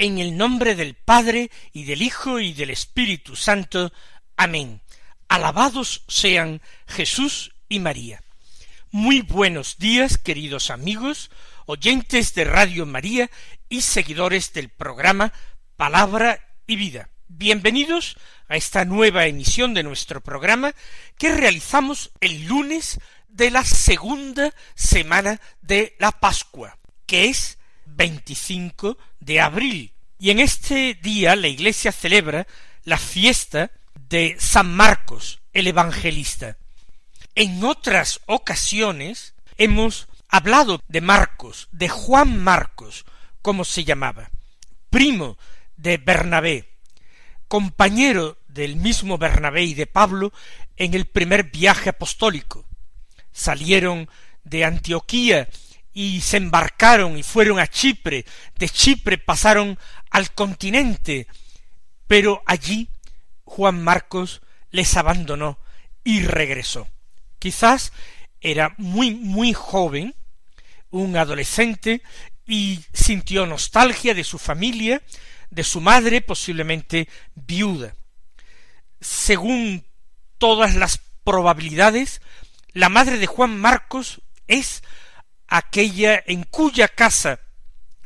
En el nombre del Padre y del Hijo y del Espíritu Santo. Amén. Alabados sean Jesús y María. Muy buenos días, queridos amigos, oyentes de Radio María y seguidores del programa Palabra y Vida. Bienvenidos a esta nueva emisión de nuestro programa que realizamos el lunes de la segunda semana de la Pascua, que es 25 de abril. Y en este día la Iglesia celebra la fiesta de San Marcos, el Evangelista. En otras ocasiones hemos hablado de Marcos, de Juan Marcos, como se llamaba, primo de Bernabé, compañero del mismo Bernabé y de Pablo en el primer viaje apostólico. Salieron de Antioquía y se embarcaron y fueron a Chipre, de Chipre pasaron al continente, pero allí Juan Marcos les abandonó y regresó. Quizás era muy, muy joven, un adolescente, y sintió nostalgia de su familia, de su madre, posiblemente viuda. Según todas las probabilidades, la madre de Juan Marcos es aquella en cuya casa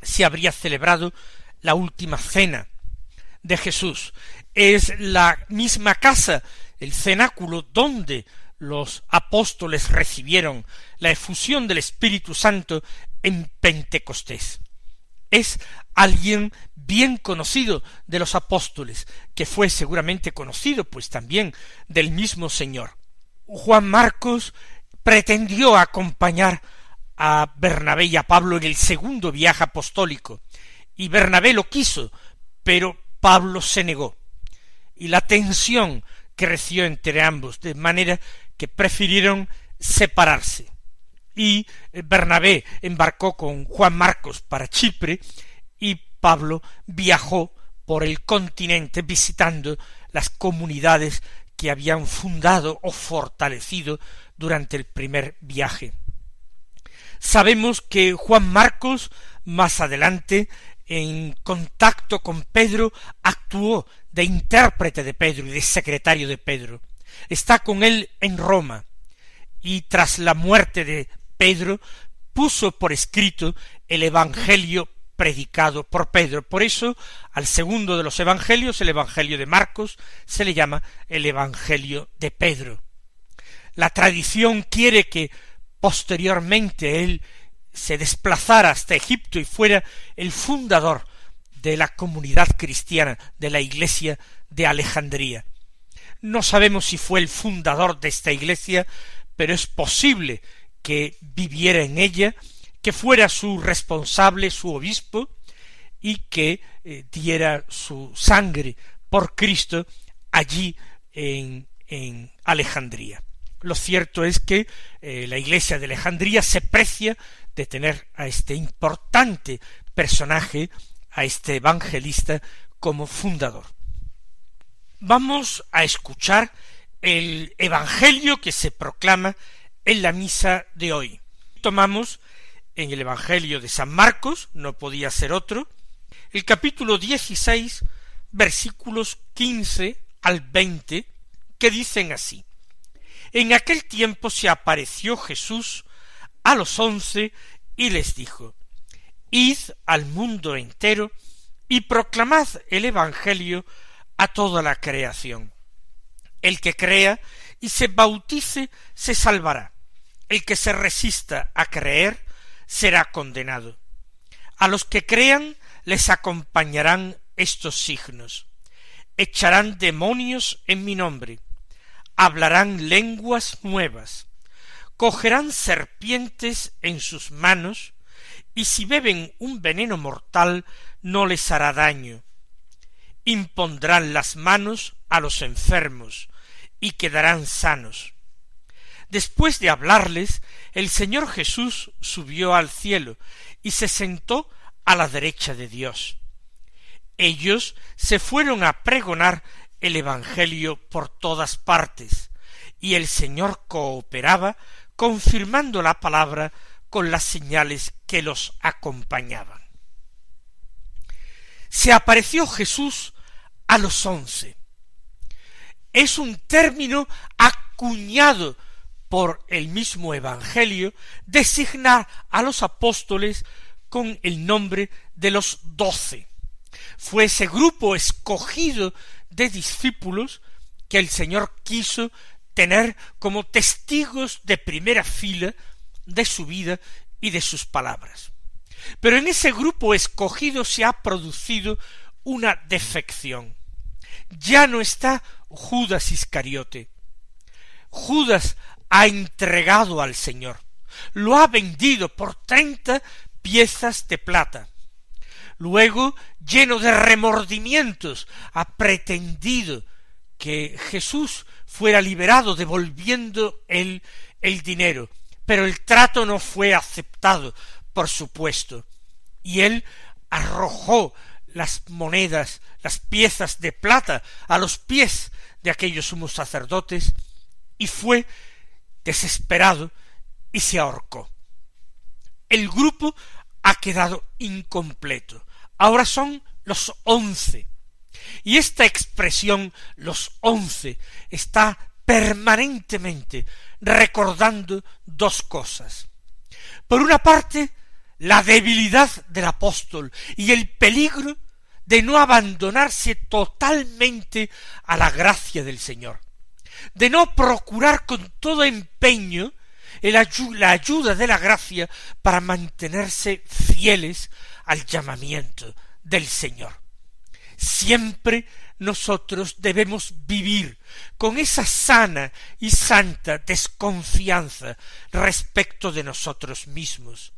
se habría celebrado la última cena de Jesús. Es la misma casa, el cenáculo donde los apóstoles recibieron la efusión del Espíritu Santo en Pentecostés. Es alguien bien conocido de los apóstoles, que fue seguramente conocido pues también del mismo Señor. Juan Marcos pretendió acompañar a Bernabé y a Pablo en el segundo viaje apostólico, y Bernabé lo quiso, pero Pablo se negó, y la tensión creció entre ambos, de manera que prefirieron separarse. Y Bernabé embarcó con Juan Marcos para Chipre, y Pablo viajó por el continente visitando las comunidades que habían fundado o fortalecido durante el primer viaje. Sabemos que Juan Marcos más adelante en contacto con Pedro actuó de intérprete de Pedro y de secretario de Pedro. Está con él en Roma y tras la muerte de Pedro puso por escrito el Evangelio predicado por Pedro. Por eso al segundo de los Evangelios, el Evangelio de Marcos, se le llama el Evangelio de Pedro. La tradición quiere que posteriormente él se desplazara hasta Egipto y fuera el fundador de la comunidad cristiana de la iglesia de Alejandría. No sabemos si fue el fundador de esta iglesia, pero es posible que viviera en ella, que fuera su responsable, su obispo, y que eh, diera su sangre por Cristo allí en, en Alejandría. Lo cierto es que eh, la iglesia de Alejandría se precia de tener a este importante personaje, a este evangelista, como fundador. Vamos a escuchar el evangelio que se proclama en la misa de hoy. Tomamos en el evangelio de San Marcos, no podía ser otro, el capítulo dieciséis, versículos quince al veinte, que dicen así en aquel tiempo se apareció Jesús a los once y les dijo, Id al mundo entero y proclamad el Evangelio a toda la creación. El que crea y se bautice se salvará. El que se resista a creer será condenado. A los que crean les acompañarán estos signos. Echarán demonios en mi nombre hablarán lenguas nuevas, cogerán serpientes en sus manos, y si beben un veneno mortal no les hará daño. Impondrán las manos a los enfermos y quedarán sanos. Después de hablarles, el Señor Jesús subió al cielo y se sentó a la derecha de Dios. Ellos se fueron a pregonar el Evangelio por todas partes, y el Señor cooperaba confirmando la palabra con las señales que los acompañaban. Se apareció Jesús a los once. Es un término acuñado por el mismo Evangelio designar a los apóstoles con el nombre de los doce. Fue ese grupo escogido de discípulos que el Señor quiso tener como testigos de primera fila de su vida y de sus palabras. Pero en ese grupo escogido se ha producido una defección. Ya no está Judas Iscariote. Judas ha entregado al Señor. Lo ha vendido por treinta piezas de plata. Luego, lleno de remordimientos, ha pretendido que Jesús fuera liberado devolviendo él el dinero. Pero el trato no fue aceptado, por supuesto. Y él arrojó las monedas, las piezas de plata a los pies de aquellos sumos sacerdotes y fue desesperado y se ahorcó. El grupo ha quedado incompleto. Ahora son los once. Y esta expresión, los once, está permanentemente recordando dos cosas. Por una parte, la debilidad del apóstol y el peligro de no abandonarse totalmente a la gracia del Señor, de no procurar con todo empeño la ayuda de la gracia para mantenerse fieles al llamamiento del Señor. Siempre nosotros debemos vivir con esa sana y santa desconfianza respecto de nosotros mismos.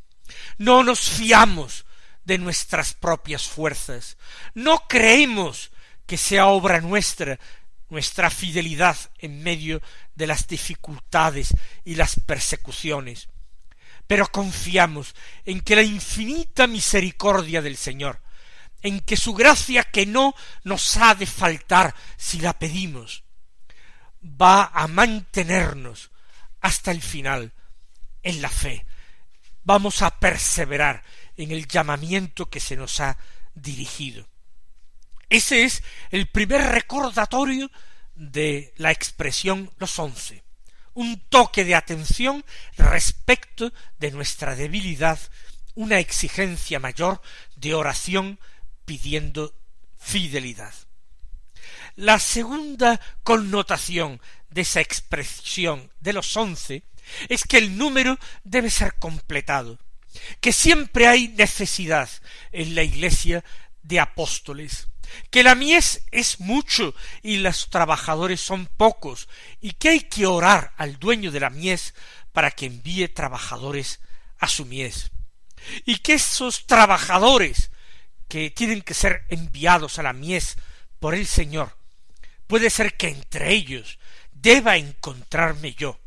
No nos fiamos de nuestras propias fuerzas. No creemos que sea obra nuestra nuestra fidelidad en medio de las dificultades y las persecuciones. Pero confiamos en que la infinita misericordia del Señor, en que su gracia que no nos ha de faltar si la pedimos, va a mantenernos hasta el final en la fe. Vamos a perseverar en el llamamiento que se nos ha dirigido. Ese es el primer recordatorio de la expresión los once, un toque de atención respecto de nuestra debilidad, una exigencia mayor de oración pidiendo fidelidad. La segunda connotación de esa expresión de los once es que el número debe ser completado, que siempre hay necesidad en la iglesia de apóstoles, que la mies es mucho y los trabajadores son pocos, y que hay que orar al dueño de la mies para que envíe trabajadores a su mies, y que esos trabajadores que tienen que ser enviados a la mies por el Señor, puede ser que entre ellos deba encontrarme yo,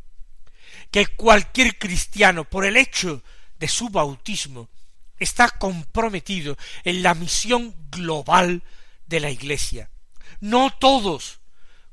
que cualquier cristiano, por el hecho de su bautismo, está comprometido en la misión global de la Iglesia. No todos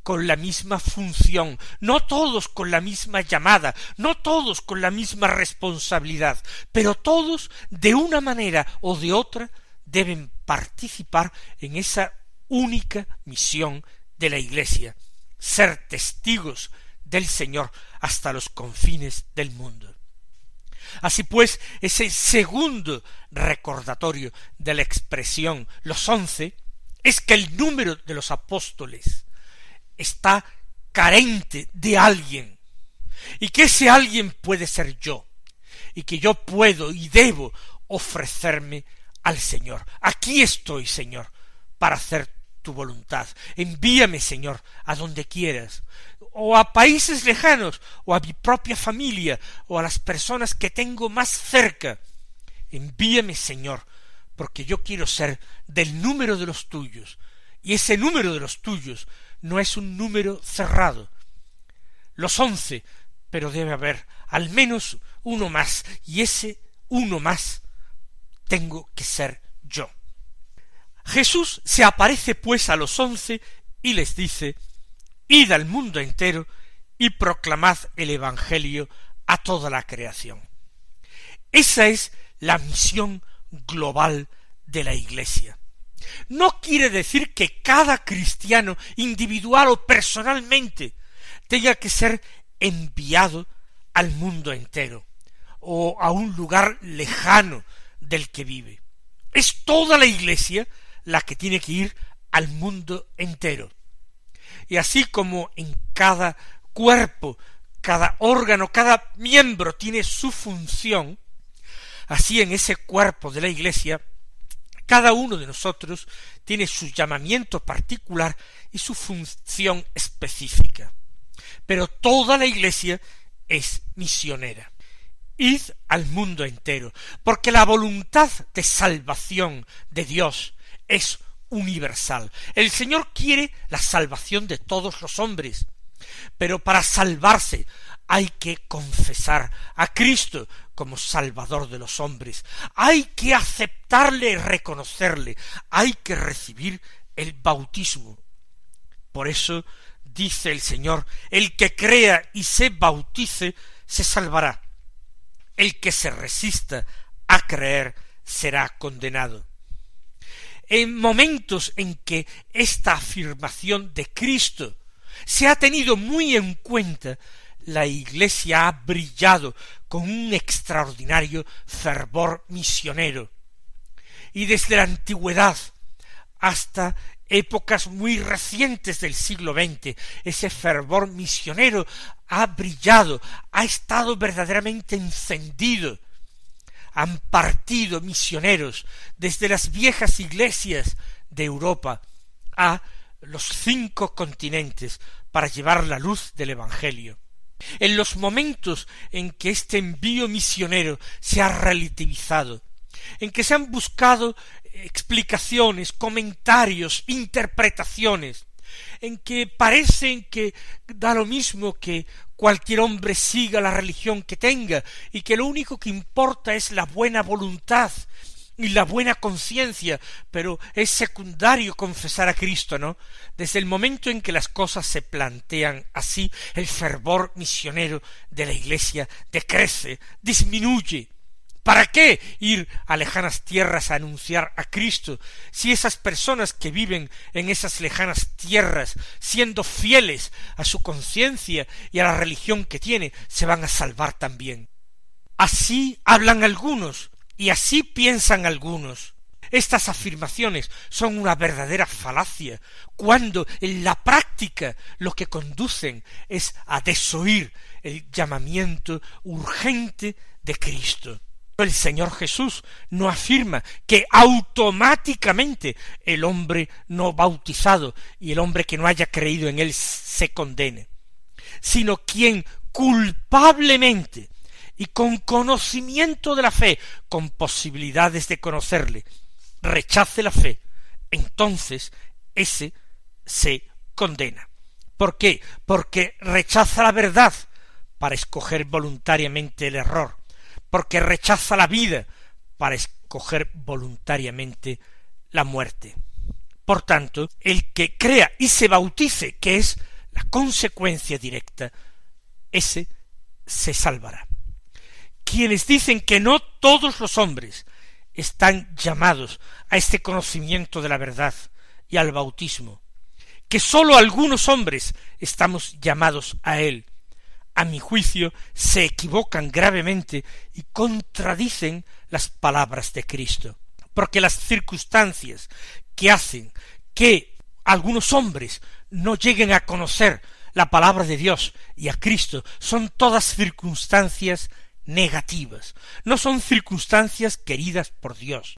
con la misma función, no todos con la misma llamada, no todos con la misma responsabilidad, pero todos de una manera o de otra deben participar en esa única misión de la Iglesia, ser testigos del Señor hasta los confines del mundo. Así pues, ese segundo recordatorio de la expresión los once es que el número de los apóstoles está carente de alguien, y que ese alguien puede ser yo, y que yo puedo y debo ofrecerme al Señor. Aquí estoy, Señor, para hacer tu voluntad. Envíame, Señor, a donde quieras, o a países lejanos, o a mi propia familia, o a las personas que tengo más cerca. Envíame, Señor, porque yo quiero ser del número de los tuyos, y ese número de los tuyos no es un número cerrado. Los once, pero debe haber al menos uno más, y ese uno más tengo que ser yo. Jesús se aparece pues a los once y les dice, Id al mundo entero y proclamad el Evangelio a toda la creación. Esa es la misión global de la Iglesia. No quiere decir que cada cristiano individual o personalmente tenga que ser enviado al mundo entero o a un lugar lejano del que vive. Es toda la Iglesia la que tiene que ir al mundo entero. Y así como en cada cuerpo, cada órgano, cada miembro tiene su función, así en ese cuerpo de la Iglesia, cada uno de nosotros tiene su llamamiento particular y su función específica. Pero toda la Iglesia es misionera. Id al mundo entero, porque la voluntad de salvación de Dios es universal. El Señor quiere la salvación de todos los hombres, pero para salvarse hay que confesar a Cristo como Salvador de los hombres, hay que aceptarle y reconocerle, hay que recibir el bautismo. Por eso dice el Señor, el que crea y se bautice se salvará. El que se resista a creer será condenado en momentos en que esta afirmación de Cristo se ha tenido muy en cuenta, la Iglesia ha brillado con un extraordinario fervor misionero. Y desde la antigüedad hasta épocas muy recientes del siglo XX, ese fervor misionero ha brillado, ha estado verdaderamente encendido, han partido misioneros desde las viejas iglesias de Europa a los cinco continentes para llevar la luz del Evangelio. En los momentos en que este envío misionero se ha relativizado, en que se han buscado explicaciones, comentarios, interpretaciones, en que parecen que da lo mismo que cualquier hombre siga la religión que tenga y que lo único que importa es la buena voluntad y la buena conciencia, pero es secundario confesar a Cristo, ¿no? Desde el momento en que las cosas se plantean así, el fervor misionero de la Iglesia decrece, disminuye, ¿Para qué ir a lejanas tierras a anunciar a Cristo si esas personas que viven en esas lejanas tierras, siendo fieles a su conciencia y a la religión que tiene, se van a salvar también? Así hablan algunos y así piensan algunos. Estas afirmaciones son una verdadera falacia, cuando en la práctica lo que conducen es a desoír el llamamiento urgente de Cristo. El Señor Jesús no afirma que automáticamente el hombre no bautizado y el hombre que no haya creído en él se condene, sino quien culpablemente y con conocimiento de la fe, con posibilidades de conocerle, rechace la fe, entonces ese se condena. ¿Por qué? Porque rechaza la verdad para escoger voluntariamente el error porque rechaza la vida para escoger voluntariamente la muerte. Por tanto, el que crea y se bautice, que es la consecuencia directa, ese se salvará. Quienes dicen que no todos los hombres están llamados a este conocimiento de la verdad y al bautismo, que sólo algunos hombres estamos llamados a él, a mi juicio, se equivocan gravemente y contradicen las palabras de Cristo, porque las circunstancias que hacen que algunos hombres no lleguen a conocer la palabra de Dios y a Cristo son todas circunstancias negativas, no son circunstancias queridas por Dios.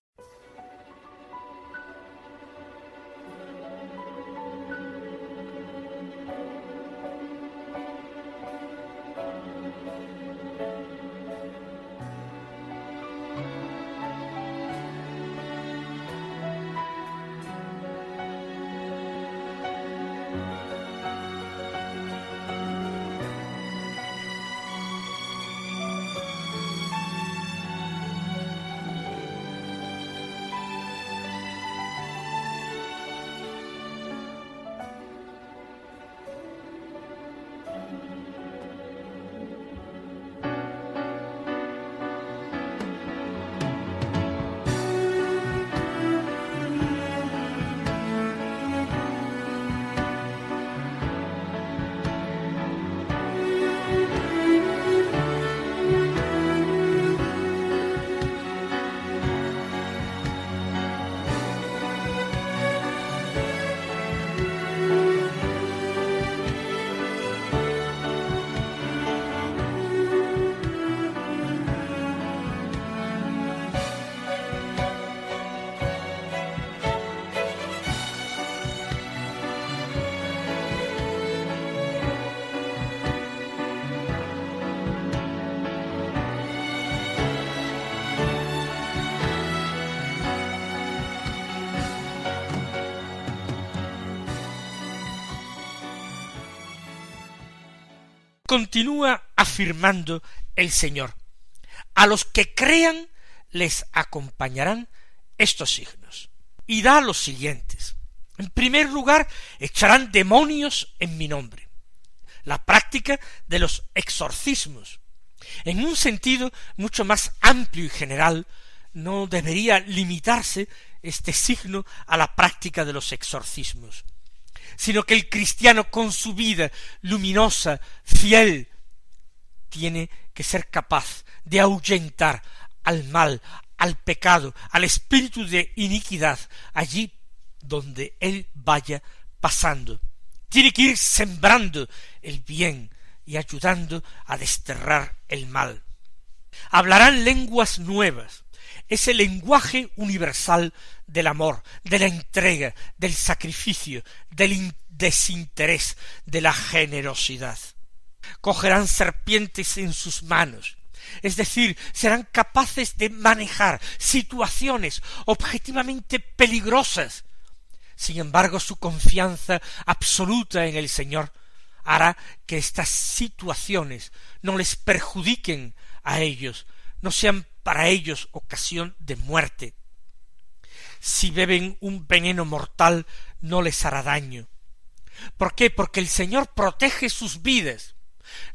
Continúa afirmando el Señor. A los que crean les acompañarán estos signos. Y da los siguientes. En primer lugar, echarán demonios en mi nombre. La práctica de los exorcismos. En un sentido mucho más amplio y general, no debería limitarse este signo a la práctica de los exorcismos, sino que el cristiano con su vida luminosa, fiel, tiene que ser capaz de ahuyentar al mal, al pecado, al espíritu de iniquidad, allí donde él vaya pasando. Tiene que ir sembrando el bien y ayudando a desterrar el mal. Hablarán lenguas nuevas, ese lenguaje universal del amor, de la entrega, del sacrificio, del desinterés, de la generosidad. Cogerán serpientes en sus manos, es decir, serán capaces de manejar situaciones objetivamente peligrosas. Sin embargo, su confianza absoluta en el Señor hará que estas situaciones no les perjudiquen a ellos, no sean para ellos ocasión de muerte. Si beben un veneno mortal no les hará daño. ¿Por qué? Porque el Señor protege sus vidas.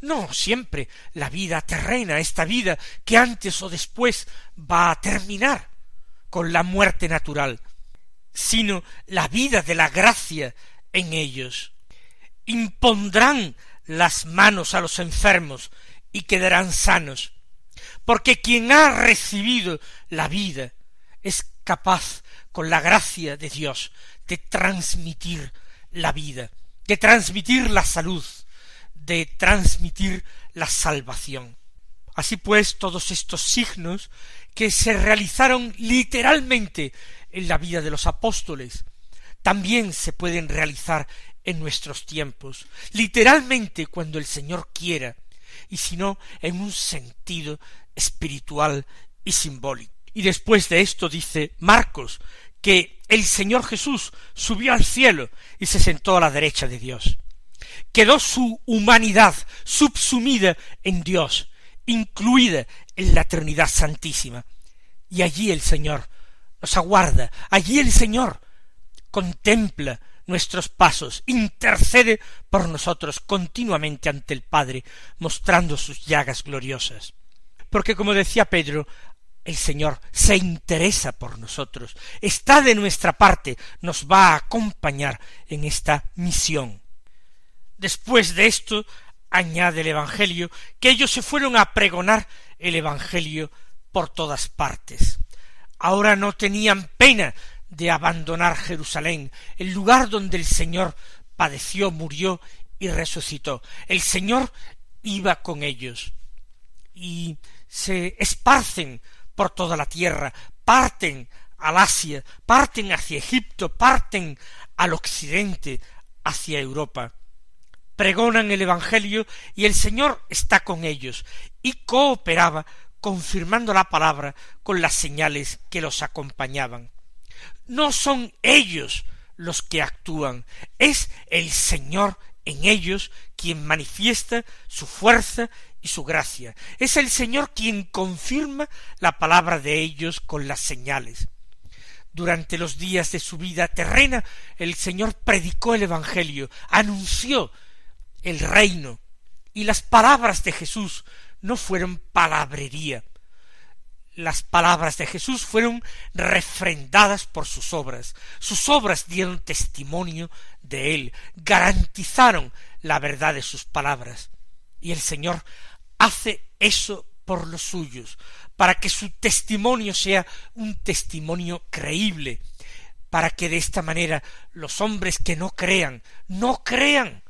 No siempre la vida terrena, esta vida que antes o después va a terminar con la muerte natural, sino la vida de la gracia en ellos. Impondrán las manos a los enfermos y quedarán sanos, porque quien ha recibido la vida es capaz, con la gracia de Dios, de transmitir la vida, de transmitir la salud, de transmitir la salvación. Así pues, todos estos signos que se realizaron literalmente en la vida de los apóstoles, también se pueden realizar en nuestros tiempos, literalmente cuando el Señor quiera, y si no, en un sentido espiritual y simbólico. Y después de esto dice Marcos que el Señor Jesús subió al cielo y se sentó a la derecha de Dios. Quedó su humanidad subsumida en Dios, incluida en la Trinidad Santísima. Y allí el Señor nos aguarda, allí el Señor contempla nuestros pasos, intercede por nosotros continuamente ante el Padre, mostrando sus llagas gloriosas. Porque como decía Pedro, el Señor se interesa por nosotros, está de nuestra parte, nos va a acompañar en esta misión. Después de esto, añade el Evangelio, que ellos se fueron a pregonar el Evangelio por todas partes. Ahora no tenían pena de abandonar Jerusalén, el lugar donde el Señor padeció, murió y resucitó. El Señor iba con ellos y se esparcen por toda la tierra, parten al Asia, parten hacia Egipto, parten al occidente, hacia Europa. Pregonan el Evangelio y el Señor está con ellos y cooperaba confirmando la palabra con las señales que los acompañaban. No son ellos los que actúan, es el Señor en ellos quien manifiesta su fuerza y su gracia. Es el Señor quien confirma la palabra de ellos con las señales. Durante los días de su vida terrena, el Señor predicó el Evangelio, anunció el reino, y las palabras de Jesús no fueron palabrería. Las palabras de Jesús fueron refrendadas por sus obras. Sus obras dieron testimonio de él, garantizaron la verdad de sus palabras. Y el Señor hace eso por los suyos, para que su testimonio sea un testimonio creíble, para que de esta manera los hombres que no crean, no crean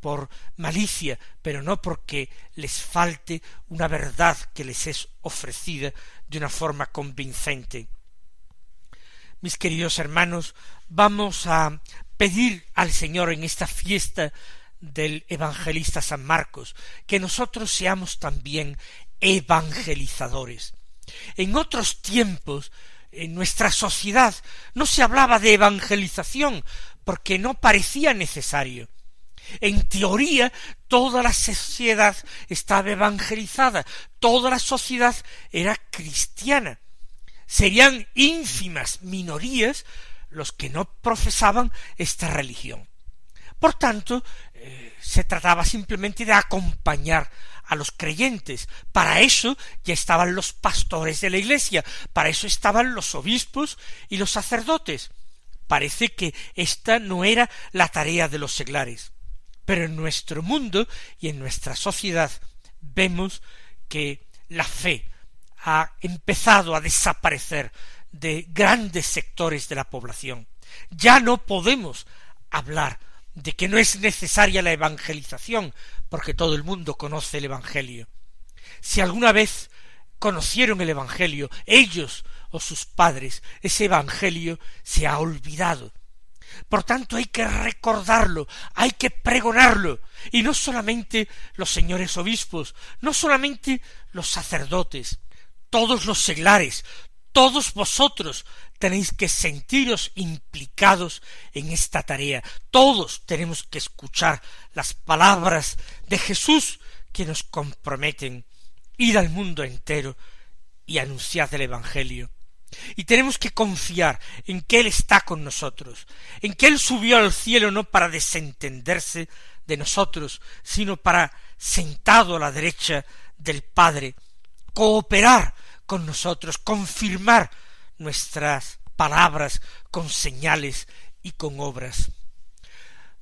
por malicia, pero no porque les falte una verdad que les es ofrecida de una forma convincente. Mis queridos hermanos, vamos a pedir al Señor en esta fiesta del evangelista San Marcos que nosotros seamos también evangelizadores. En otros tiempos, en nuestra sociedad, no se hablaba de evangelización porque no parecía necesario En teoría, toda la sociedad estaba evangelizada, toda la sociedad era cristiana. Serían ínfimas minorías los que no profesaban esta religión. Por tanto, eh, se trataba simplemente de acompañar a los creyentes. Para eso ya estaban los pastores de la iglesia, para eso estaban los obispos y los sacerdotes. Parece que esta no era la tarea de los seglares. Pero en nuestro mundo y en nuestra sociedad vemos que la fe ha empezado a desaparecer de grandes sectores de la población. Ya no podemos hablar de que no es necesaria la evangelización, porque todo el mundo conoce el Evangelio. Si alguna vez conocieron el Evangelio, ellos o sus padres, ese Evangelio se ha olvidado. Por tanto hay que recordarlo, hay que pregonarlo, y no solamente los señores obispos, no solamente los sacerdotes, todos los seglares, todos vosotros tenéis que sentiros implicados en esta tarea. Todos tenemos que escuchar las palabras de Jesús que nos comprometen ir al mundo entero y anunciar el Evangelio. Y tenemos que confiar en que Él está con nosotros, en que Él subió al cielo no para desentenderse de nosotros, sino para, sentado a la derecha del Padre, cooperar con nosotros, confirmar nuestras palabras con señales y con obras.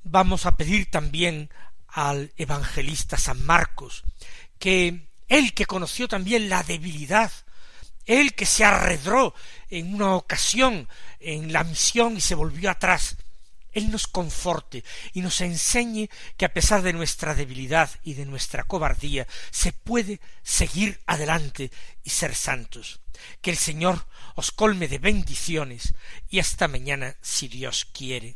Vamos a pedir también al evangelista San Marcos que él que conoció también la debilidad, él que se arredró en una ocasión en la misión y se volvió atrás, él nos conforte y nos enseñe que a pesar de nuestra debilidad y de nuestra cobardía se puede seguir adelante y ser santos. Que el Señor os colme de bendiciones y hasta mañana si Dios quiere.